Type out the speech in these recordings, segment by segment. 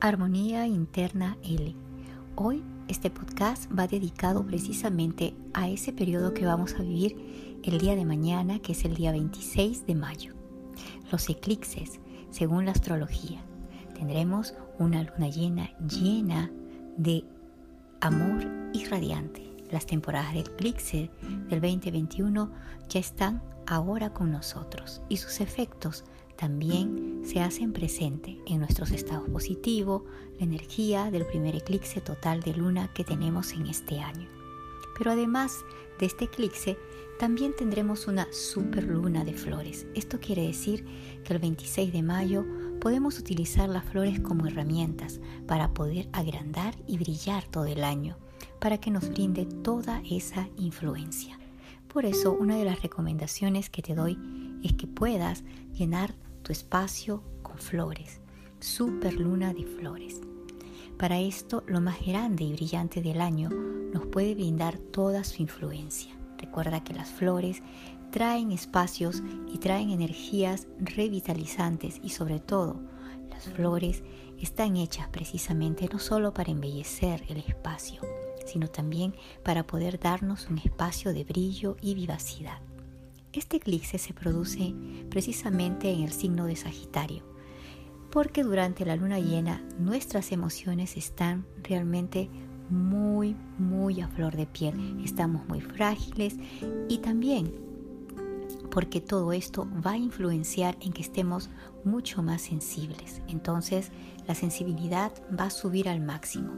Armonía Interna L. Hoy este podcast va dedicado precisamente a ese periodo que vamos a vivir el día de mañana, que es el día 26 de mayo. Los eclipses, según la astrología. Tendremos una luna llena, llena de amor y radiante. Las temporadas de eclipse del 2021 ya están ahora con nosotros y sus efectos también se hacen presente en nuestros estados positivos, la energía del primer eclipse total de luna que tenemos en este año. Pero además de este eclipse, también tendremos una super luna de flores. Esto quiere decir que el 26 de mayo podemos utilizar las flores como herramientas para poder agrandar y brillar todo el año, para que nos brinde toda esa influencia. Por eso, una de las recomendaciones que te doy es que puedas llenar tu espacio con flores, super luna de flores. Para esto, lo más grande y brillante del año nos puede brindar toda su influencia. Recuerda que las flores traen espacios y traen energías revitalizantes y sobre todo las flores están hechas precisamente no solo para embellecer el espacio, sino también para poder darnos un espacio de brillo y vivacidad. Este eclipse se produce precisamente en el signo de Sagitario, porque durante la luna llena nuestras emociones están realmente muy, muy a flor de piel. Estamos muy frágiles y también porque todo esto va a influenciar en que estemos mucho más sensibles. Entonces la sensibilidad va a subir al máximo.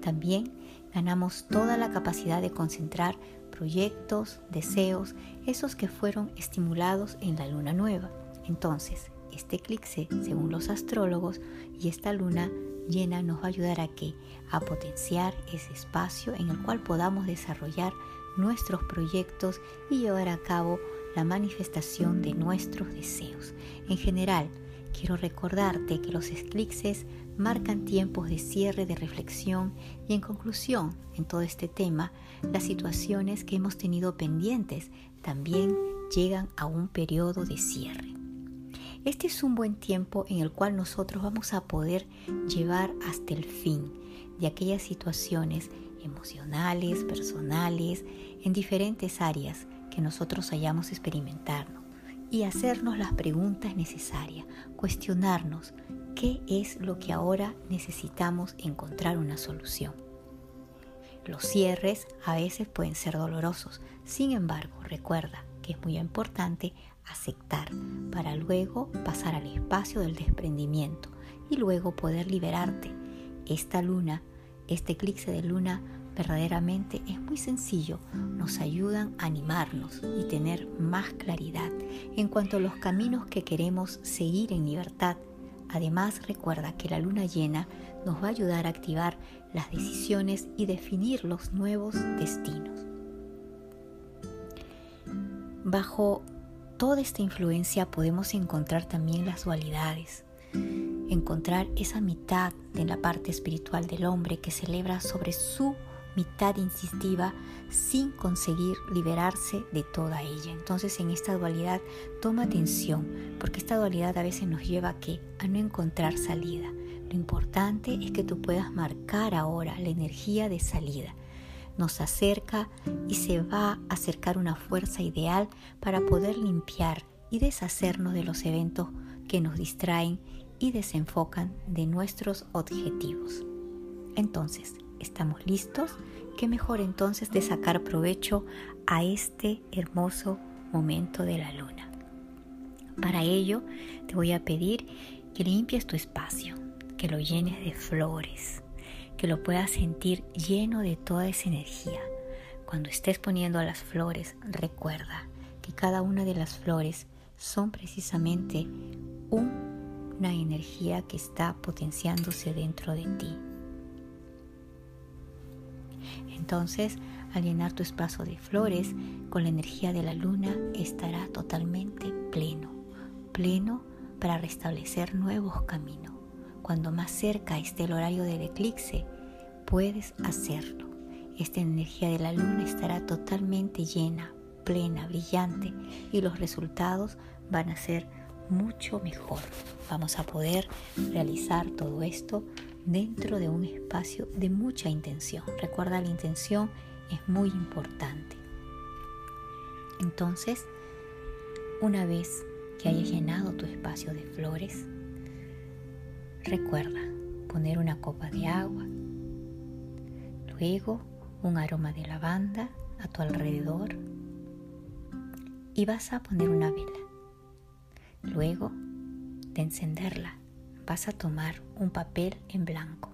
También ganamos toda la capacidad de concentrar proyectos, deseos, esos que fueron estimulados en la luna nueva. Entonces, este eclipse, según los astrólogos, y esta luna llena nos va a ayudar a que a potenciar ese espacio en el cual podamos desarrollar nuestros proyectos y llevar a cabo la manifestación de nuestros deseos. En general, quiero recordarte que los eclipses marcan tiempos de cierre, de reflexión y en conclusión, en todo este tema, las situaciones que hemos tenido pendientes también llegan a un periodo de cierre. Este es un buen tiempo en el cual nosotros vamos a poder llevar hasta el fin de aquellas situaciones emocionales, personales, en diferentes áreas que nosotros hayamos experimentado y hacernos las preguntas necesarias, cuestionarnos qué es lo que ahora necesitamos encontrar una solución. Los cierres a veces pueden ser dolorosos, sin embargo recuerda que es muy importante aceptar para luego pasar al espacio del desprendimiento y luego poder liberarte. Esta luna, este eclipse de luna verdaderamente es muy sencillo, nos ayudan a animarnos y tener más claridad en cuanto a los caminos que queremos seguir en libertad. Además recuerda que la luna llena nos va a ayudar a activar las decisiones y definir los nuevos destinos. Bajo toda esta influencia podemos encontrar también las dualidades, encontrar esa mitad de la parte espiritual del hombre que celebra sobre su mitad insistiva sin conseguir liberarse de toda ella. Entonces en esta dualidad toma atención porque esta dualidad a veces nos lleva a? A no encontrar salida. Lo importante es que tú puedas marcar ahora la energía de salida. Nos acerca y se va a acercar una fuerza ideal para poder limpiar y deshacernos de los eventos que nos distraen y desenfocan de nuestros objetivos. Entonces, ¿Estamos listos? ¿Qué mejor entonces de sacar provecho a este hermoso momento de la luna? Para ello te voy a pedir que limpies tu espacio, que lo llenes de flores, que lo puedas sentir lleno de toda esa energía. Cuando estés poniendo a las flores, recuerda que cada una de las flores son precisamente una energía que está potenciándose dentro de ti. Entonces, al llenar tu espacio de flores con la energía de la luna, estará totalmente pleno, pleno para restablecer nuevos caminos. Cuando más cerca esté el horario del eclipse, puedes hacerlo. Esta energía de la luna estará totalmente llena, plena, brillante y los resultados van a ser mucho mejor. Vamos a poder realizar todo esto dentro de un espacio de mucha intención. Recuerda, la intención es muy importante. Entonces, una vez que hayas llenado tu espacio de flores, recuerda poner una copa de agua, luego un aroma de lavanda a tu alrededor y vas a poner una vela. Luego de encenderla, vas a tomar un papel en blanco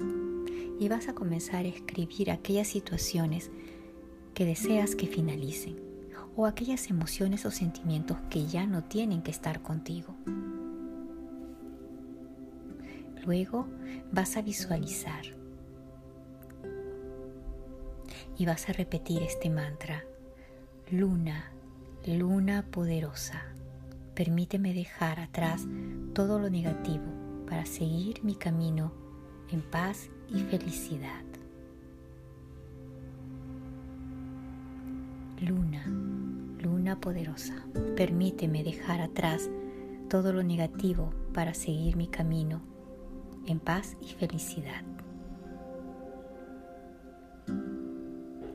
y vas a comenzar a escribir aquellas situaciones que deseas que finalicen o aquellas emociones o sentimientos que ya no tienen que estar contigo. Luego vas a visualizar y vas a repetir este mantra. Luna, luna poderosa, permíteme dejar atrás todo lo negativo para seguir mi camino en paz y felicidad. Luna, luna poderosa, permíteme dejar atrás todo lo negativo para seguir mi camino en paz y felicidad.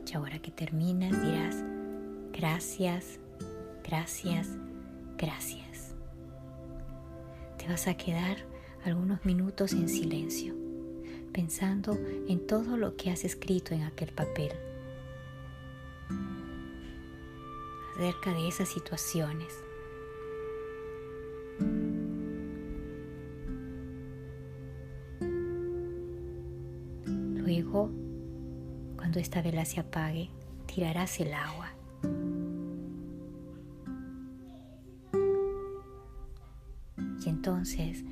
Y ahora que terminas dirás, gracias, gracias, gracias. Te vas a quedar algunos minutos en silencio, pensando en todo lo que has escrito en aquel papel acerca de esas situaciones. Luego, cuando esta vela se apague, tirarás el agua. Y entonces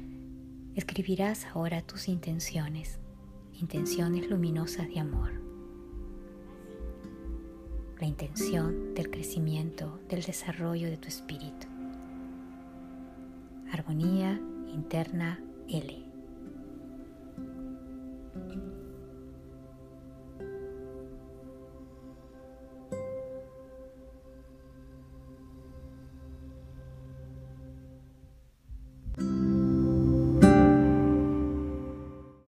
escribirás ahora tus intenciones, intenciones luminosas de amor la intención del crecimiento, del desarrollo de tu espíritu. Armonía interna L.